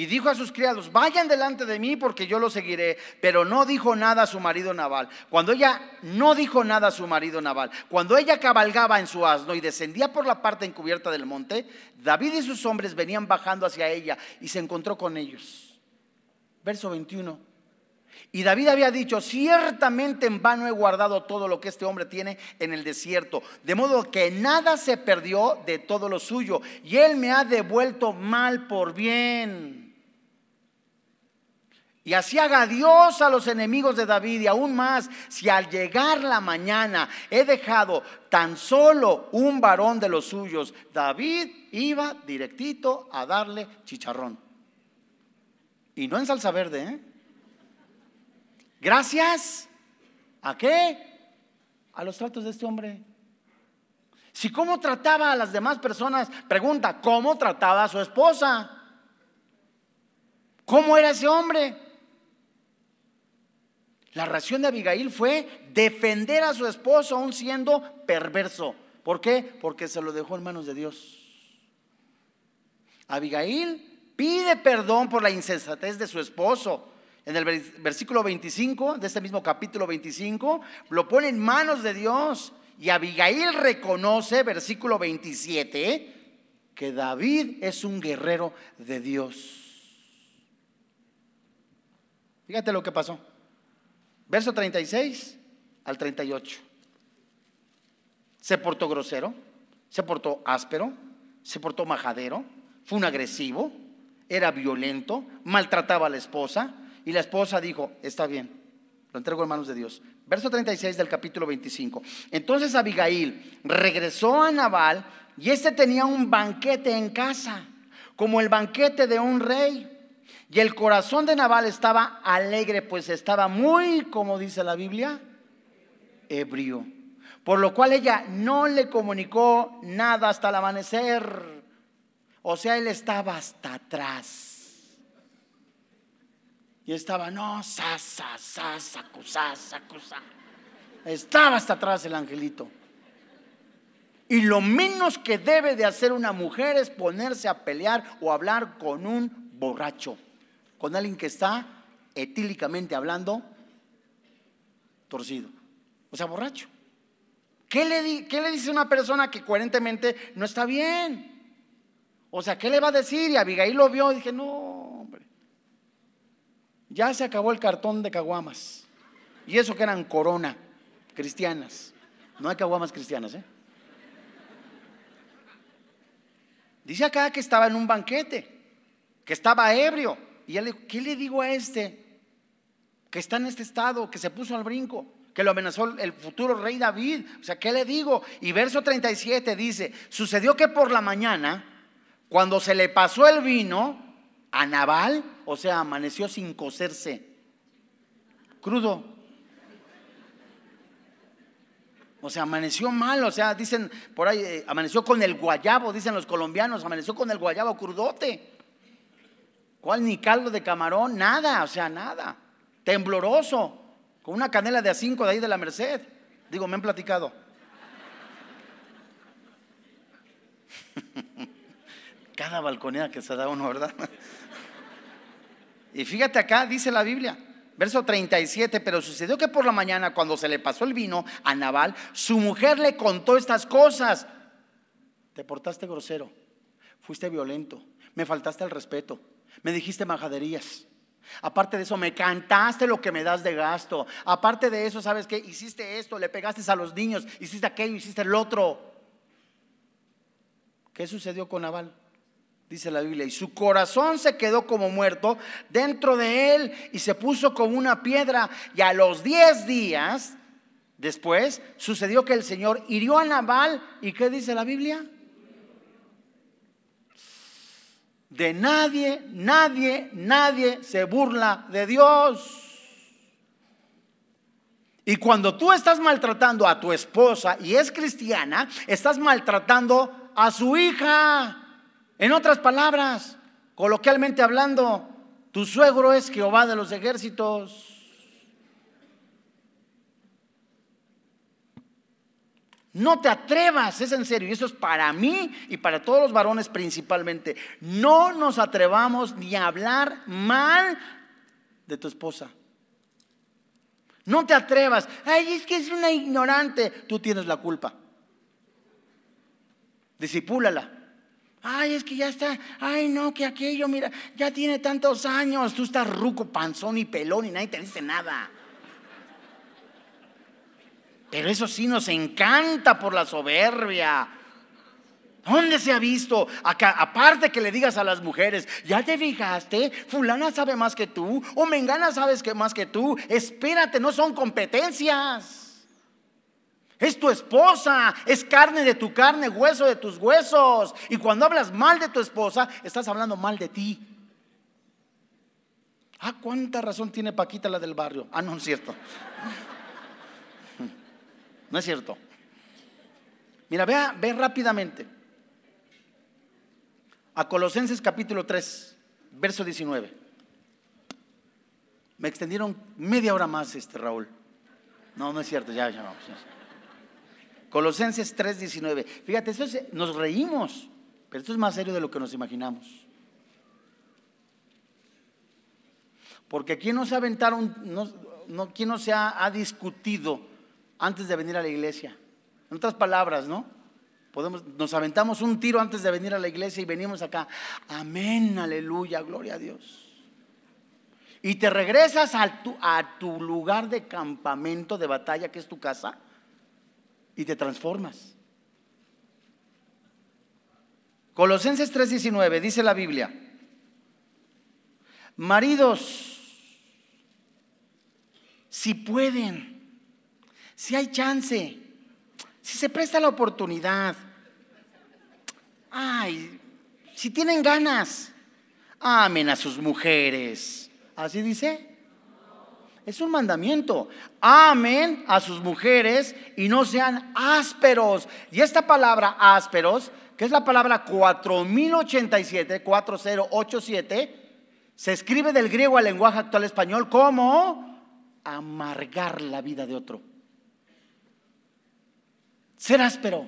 Y dijo a sus criados, vayan delante de mí porque yo lo seguiré. Pero no dijo nada a su marido Naval. Cuando ella no dijo nada a su marido Naval, cuando ella cabalgaba en su asno y descendía por la parte encubierta del monte, David y sus hombres venían bajando hacia ella y se encontró con ellos. Verso 21. Y David había dicho, ciertamente en vano he guardado todo lo que este hombre tiene en el desierto, de modo que nada se perdió de todo lo suyo, y él me ha devuelto mal por bien. Y así haga Dios a los enemigos de David y aún más, si al llegar la mañana he dejado tan solo un varón de los suyos, David iba directito a darle chicharrón. Y no en salsa verde, ¿eh? Gracias. ¿A qué? A los tratos de este hombre. Si cómo trataba a las demás personas, pregunta, ¿cómo trataba a su esposa? ¿Cómo era ese hombre? La reacción de Abigail fue defender a su esposo aún siendo perverso. ¿Por qué? Porque se lo dejó en manos de Dios. Abigail pide perdón por la insensatez de su esposo. En el versículo 25 de este mismo capítulo 25, lo pone en manos de Dios. Y Abigail reconoce, versículo 27, que David es un guerrero de Dios. Fíjate lo que pasó. Verso 36 al 38. Se portó grosero, se portó áspero, se portó majadero, fue un agresivo, era violento, maltrataba a la esposa y la esposa dijo, está bien, lo entrego en manos de Dios. Verso 36 del capítulo 25. Entonces Abigail regresó a Nabal y este tenía un banquete en casa, como el banquete de un rey. Y el corazón de Nabal estaba alegre, pues estaba muy, como dice la Biblia, ebrio. Por lo cual ella no le comunicó nada hasta el amanecer. O sea, él estaba hasta atrás. Y estaba, no, sa, sa, sa, sa, sa, Estaba hasta atrás el angelito. Y lo menos que debe de hacer una mujer es ponerse a pelear o hablar con un borracho, con alguien que está etílicamente hablando torcido, o sea, borracho. ¿Qué le, ¿Qué le dice una persona que coherentemente no está bien? O sea, ¿qué le va a decir? Y Abigail lo vio y dije, no, ya se acabó el cartón de caguamas. Y eso que eran corona cristianas. No hay caguamas cristianas, ¿eh? Dice acá que estaba en un banquete, que estaba ebrio. Y él le dijo, ¿qué le digo a este? Que está en este estado, que se puso al brinco, que lo amenazó el futuro rey David. O sea, ¿qué le digo? Y verso 37 dice, sucedió que por la mañana, cuando se le pasó el vino, a Naval, o sea, amaneció sin cocerse, crudo. O sea, amaneció mal, o sea, dicen por ahí, eh, amaneció con el guayabo, dicen los colombianos, amaneció con el guayabo crudote. ¿Cuál ni caldo de camarón? Nada, o sea, nada. Tembloroso, con una canela de a cinco de ahí de la Merced. Digo, me han platicado. Cada balconera que se da uno, ¿verdad? Y fíjate acá, dice la Biblia, verso 37, pero sucedió que por la mañana, cuando se le pasó el vino a Naval, su mujer le contó estas cosas. Te portaste grosero, fuiste violento, me faltaste el respeto, me dijiste majaderías. Aparte de eso, me cantaste lo que me das de gasto. Aparte de eso, ¿sabes qué? Hiciste esto, le pegaste a los niños, hiciste aquello, hiciste el otro. ¿Qué sucedió con Naval? dice la Biblia, y su corazón se quedó como muerto dentro de él y se puso como una piedra. Y a los diez días después sucedió que el Señor hirió a Nabal. ¿Y qué dice la Biblia? De nadie, nadie, nadie se burla de Dios. Y cuando tú estás maltratando a tu esposa y es cristiana, estás maltratando a su hija. En otras palabras, coloquialmente hablando, tu suegro es Jehová de los ejércitos. No te atrevas, es en serio, y eso es para mí y para todos los varones principalmente. No nos atrevamos ni a hablar mal de tu esposa. No te atrevas. Ay, es que es una ignorante. Tú tienes la culpa. Disipúlala. Ay, es que ya está. Ay, no, que aquello, mira, ya tiene tantos años. Tú estás ruco, panzón y pelón y nadie te dice nada. Pero eso sí nos encanta por la soberbia. ¿Dónde se ha visto? Aparte que le digas a las mujeres, ¿ya te fijaste? Fulana sabe más que tú, o Mengana sabes que más que tú. Espérate, no son competencias. Es tu esposa, es carne de tu carne, hueso de tus huesos. Y cuando hablas mal de tu esposa, estás hablando mal de ti. Ah, cuánta razón tiene Paquita la del barrio. Ah, no es cierto. No es cierto. Mira, vea, ve rápidamente. A Colosenses capítulo 3, verso 19. Me extendieron media hora más, este Raúl. No, no es cierto, ya, ya. Colosenses 3, 19. Fíjate, eso nos reímos, pero esto es más serio de lo que nos imaginamos. Porque ¿quién no se aventaron, no, no, no se ha, ha discutido antes de venir a la iglesia? En otras palabras, ¿no? Podemos, nos aventamos un tiro antes de venir a la iglesia y venimos acá. Amén, aleluya, gloria a Dios. Y te regresas a tu, a tu lugar de campamento, de batalla, que es tu casa, y te transformas. Colosenses 3:19 dice la Biblia, maridos, si pueden, si hay chance, si se presta la oportunidad, ay, si tienen ganas, amen a sus mujeres. ¿Así dice? Es un mandamiento. Amen a sus mujeres y no sean ásperos. Y esta palabra ásperos, que es la palabra 4087, 4087, se escribe del griego al lenguaje actual español como amargar la vida de otro ser áspero.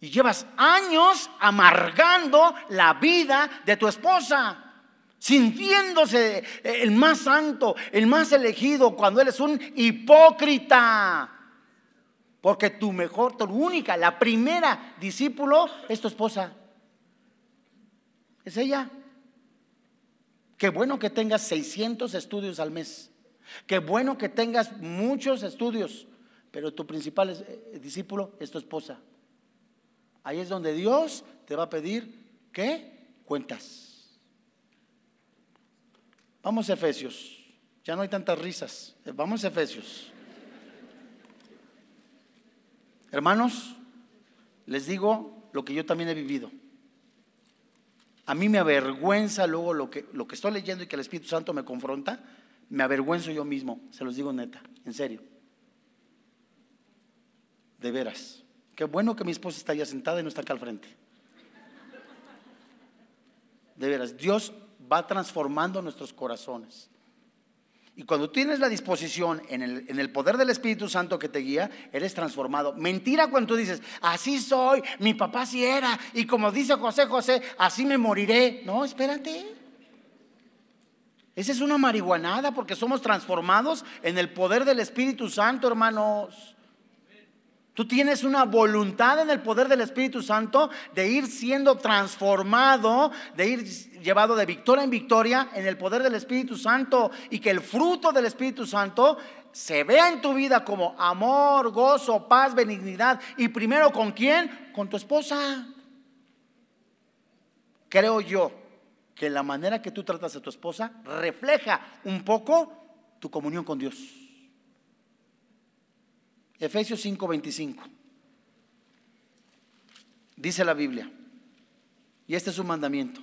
Y llevas años amargando la vida de tu esposa, sintiéndose el más santo, el más elegido, cuando eres un hipócrita. Porque tu mejor, tu única, la primera discípulo es tu esposa. Es ella. Qué bueno que tengas 600 estudios al mes. Qué bueno que tengas muchos estudios pero tu principal eh, discípulo es tu esposa. Ahí es donde Dios te va a pedir ¿qué? Cuentas. Vamos a Efesios. Ya no hay tantas risas. Eh, vamos a Efesios. Hermanos, les digo lo que yo también he vivido. A mí me avergüenza luego lo que, lo que estoy leyendo y que el Espíritu Santo me confronta. Me avergüenzo yo mismo, se los digo neta, en serio. De veras. Qué bueno que mi esposa está allá sentada y no está acá al frente. De veras, Dios va transformando nuestros corazones. Y cuando tienes la disposición en el, en el, poder del Espíritu Santo que te guía, eres transformado. Mentira cuando tú dices, así soy, mi papá sí era, y como dice José José, así me moriré. No, espérate. Esa es una marihuanada porque somos transformados en el poder del Espíritu Santo, hermanos. Tú tienes una voluntad en el poder del Espíritu Santo de ir siendo transformado, de ir llevado de victoria en victoria en el poder del Espíritu Santo y que el fruto del Espíritu Santo se vea en tu vida como amor, gozo, paz, benignidad. Y primero con quién? Con tu esposa. Creo yo que la manera que tú tratas a tu esposa refleja un poco tu comunión con Dios. Efesios 5:25. Dice la Biblia, y este es un mandamiento.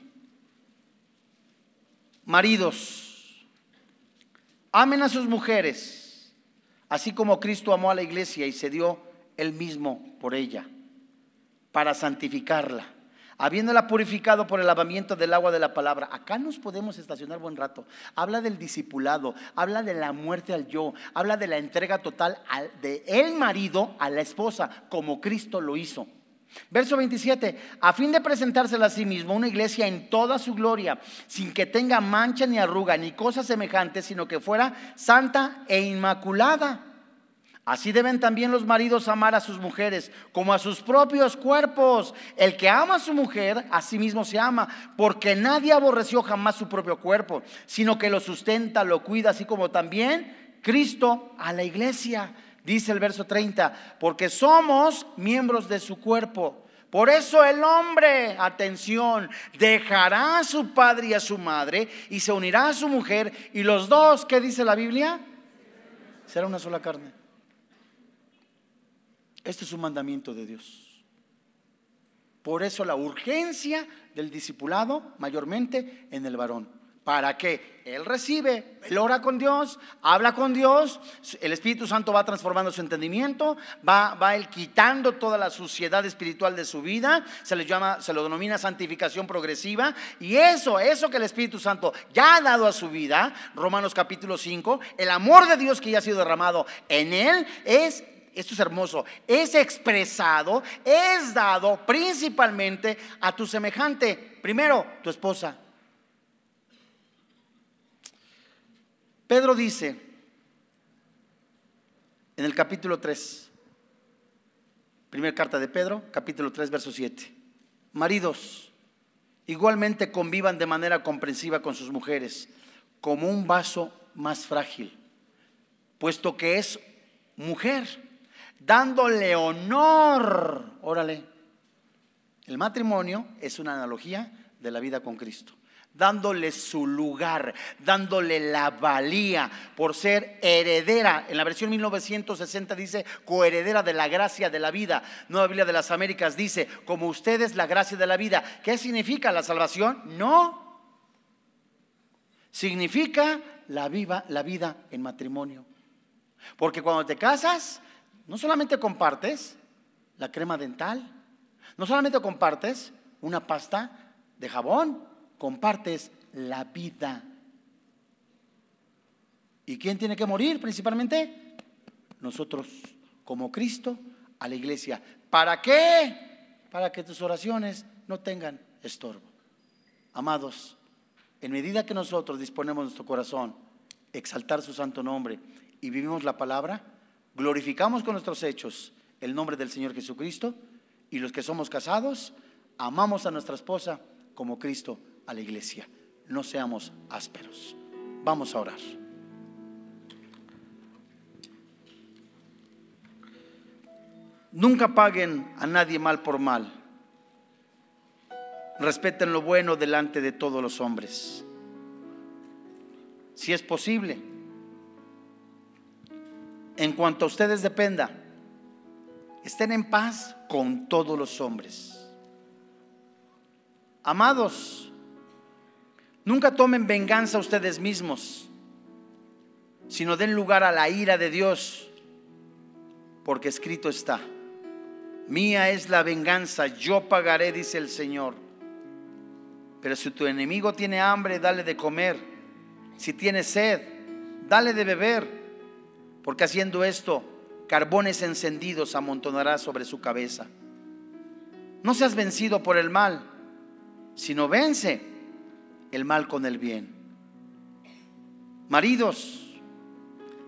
Maridos, amen a sus mujeres, así como Cristo amó a la iglesia y se dio él mismo por ella, para santificarla habiéndola purificado por el lavamiento del agua de la palabra. Acá nos podemos estacionar buen rato. Habla del discipulado, habla de la muerte al yo, habla de la entrega total de el marido a la esposa, como Cristo lo hizo. Verso 27, a fin de presentársela a sí mismo una iglesia en toda su gloria, sin que tenga mancha ni arruga ni cosa semejante, sino que fuera santa e inmaculada. Así deben también los maridos amar a sus mujeres como a sus propios cuerpos. El que ama a su mujer, a sí mismo se ama, porque nadie aborreció jamás su propio cuerpo, sino que lo sustenta, lo cuida, así como también Cristo a la iglesia. Dice el verso 30, porque somos miembros de su cuerpo. Por eso el hombre, atención, dejará a su padre y a su madre y se unirá a su mujer y los dos, ¿qué dice la Biblia? Será una sola carne. Este es un mandamiento de Dios. Por eso la urgencia del discipulado mayormente en el varón, ¿Para qué? Él recibe, él ora con Dios, habla con Dios, el Espíritu Santo va transformando su entendimiento, va, va él quitando toda la suciedad espiritual de su vida, se le llama, se lo denomina santificación progresiva, y eso, eso que el Espíritu Santo ya ha dado a su vida, Romanos capítulo 5, el amor de Dios que ya ha sido derramado en él es esto es hermoso, es expresado, es dado principalmente a tu semejante. Primero, tu esposa. Pedro dice en el capítulo 3, primera carta de Pedro, capítulo 3, verso 7, maridos, igualmente convivan de manera comprensiva con sus mujeres, como un vaso más frágil, puesto que es mujer, dándole honor, órale, el matrimonio es una analogía de la vida con Cristo dándole su lugar, dándole la valía por ser heredera. En la versión 1960 dice coheredera de la gracia de la vida. Nueva Biblia de las Américas dice, como ustedes la gracia de la vida. ¿Qué significa la salvación? No. Significa la, viva, la vida en matrimonio. Porque cuando te casas, no solamente compartes la crema dental, no solamente compartes una pasta de jabón, compartes la vida. ¿Y quién tiene que morir principalmente? Nosotros, como Cristo, a la iglesia. ¿Para qué? Para que tus oraciones no tengan estorbo. Amados, en medida que nosotros disponemos nuestro corazón, exaltar su santo nombre y vivimos la palabra, glorificamos con nuestros hechos el nombre del Señor Jesucristo y los que somos casados, amamos a nuestra esposa como Cristo a la iglesia. No seamos ásperos. Vamos a orar. Nunca paguen a nadie mal por mal. Respeten lo bueno delante de todos los hombres. Si es posible, en cuanto a ustedes dependa, estén en paz con todos los hombres. Amados, Nunca tomen venganza ustedes mismos, sino den lugar a la ira de Dios, porque escrito está, mía es la venganza, yo pagaré, dice el Señor. Pero si tu enemigo tiene hambre, dale de comer. Si tiene sed, dale de beber, porque haciendo esto, carbones encendidos amontonará sobre su cabeza. No seas vencido por el mal, sino vence el mal con el bien. Maridos,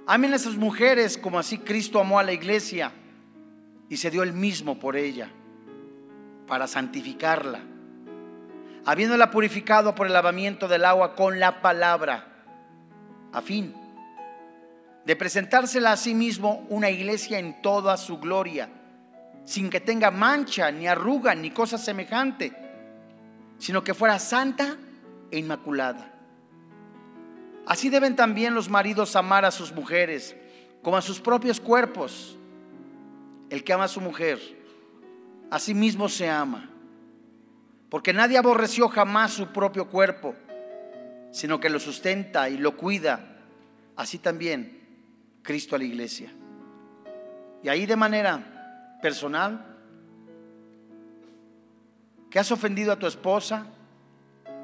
amen a sus mujeres como así Cristo amó a la iglesia y se dio el mismo por ella, para santificarla, habiéndola purificado por el lavamiento del agua con la palabra, a fin de presentársela a sí mismo una iglesia en toda su gloria, sin que tenga mancha, ni arruga, ni cosa semejante, sino que fuera santa e inmaculada. Así deben también los maridos amar a sus mujeres como a sus propios cuerpos. El que ama a su mujer, a sí mismo se ama. Porque nadie aborreció jamás su propio cuerpo, sino que lo sustenta y lo cuida. Así también Cristo a la iglesia. Y ahí de manera personal, que has ofendido a tu esposa,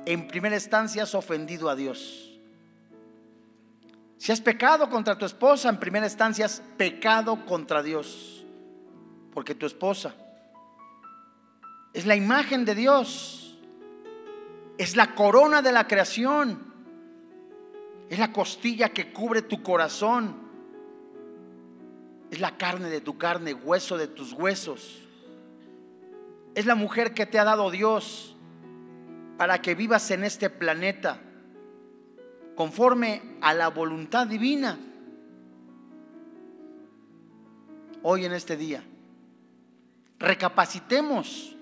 en primera instancia has ofendido a Dios. Si has pecado contra tu esposa, en primera instancia has pecado contra Dios. Porque tu esposa es la imagen de Dios. Es la corona de la creación. Es la costilla que cubre tu corazón. Es la carne de tu carne, hueso de tus huesos. Es la mujer que te ha dado Dios para que vivas en este planeta conforme a la voluntad divina. Hoy en este día, recapacitemos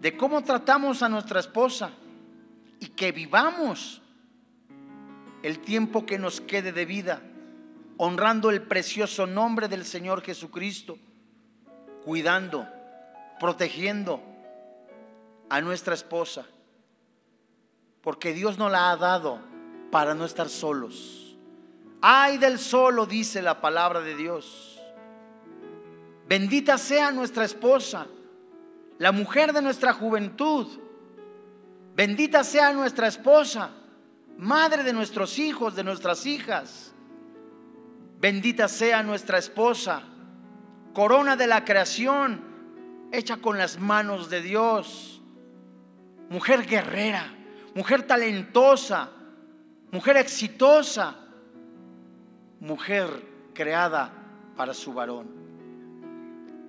de cómo tratamos a nuestra esposa y que vivamos el tiempo que nos quede de vida, honrando el precioso nombre del Señor Jesucristo, cuidando, protegiendo, a nuestra esposa. porque Dios nos la ha dado para no estar solos. Ay del solo, dice la palabra de Dios. Bendita sea nuestra esposa, la mujer de nuestra juventud. Bendita sea nuestra esposa, madre de nuestros hijos, de nuestras hijas. Bendita sea nuestra esposa, corona de la creación, hecha con las manos de Dios. Mujer guerrera, mujer talentosa, mujer exitosa, mujer creada para su varón.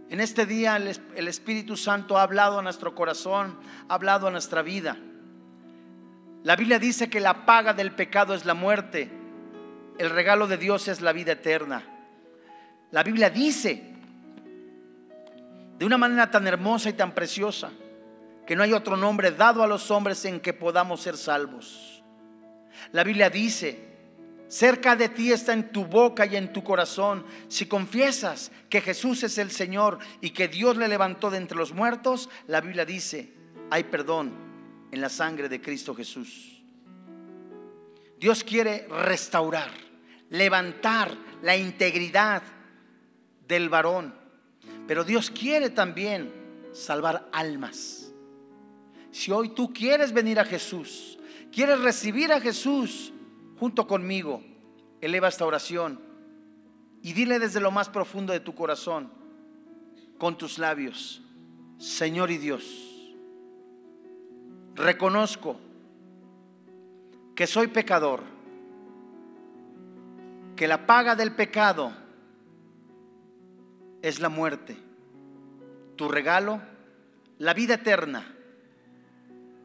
En este día el, Espíritu Santo ha hablado a nuestro corazón, ha hablado a nuestra vida. La Biblia dice que la paga del pecado es la muerte, el regalo de Dios es la vida eterna. La Biblia dice de una manera tan hermosa y tan preciosa que no hay otro nombre dado a los hombres en que podamos ser salvos. La Biblia dice, cerca de ti está en tu boca y en tu corazón. Si confiesas que Jesús es el Señor y que Dios le levantó de entre los muertos, la Biblia dice, hay perdón en la sangre de Cristo Jesús. Dios quiere restaurar, levantar la integridad del varón, pero Dios quiere también salvar almas. Si hoy tú quieres venir a Jesús, quieres recibir a Jesús junto conmigo, eleva esta oración y dile desde lo más profundo de tu corazón, con tus labios, Señor y Dios, reconozco que soy pecador, que la paga del pecado es la muerte, tu regalo, la vida eterna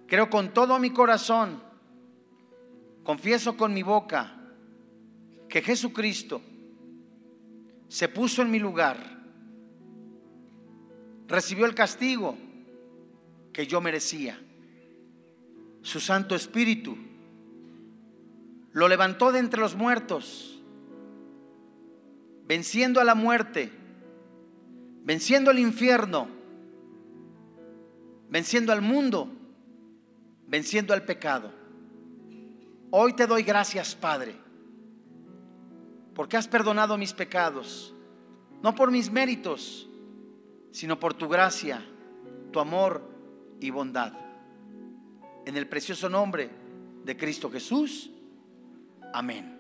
Creo con todo mi corazón, confieso con mi boca que Jesucristo se puso en mi lugar, recibió el castigo que yo merecía. Su Santo Espíritu lo levantó de entre los muertos, venciendo a la muerte, venciendo al infierno, venciendo al mundo venciendo al pecado. Hoy te doy gracias, Padre, porque has perdonado mis pecados, no por mis méritos, sino por tu gracia, tu amor y bondad. En el precioso nombre de Cristo Jesús. Amén.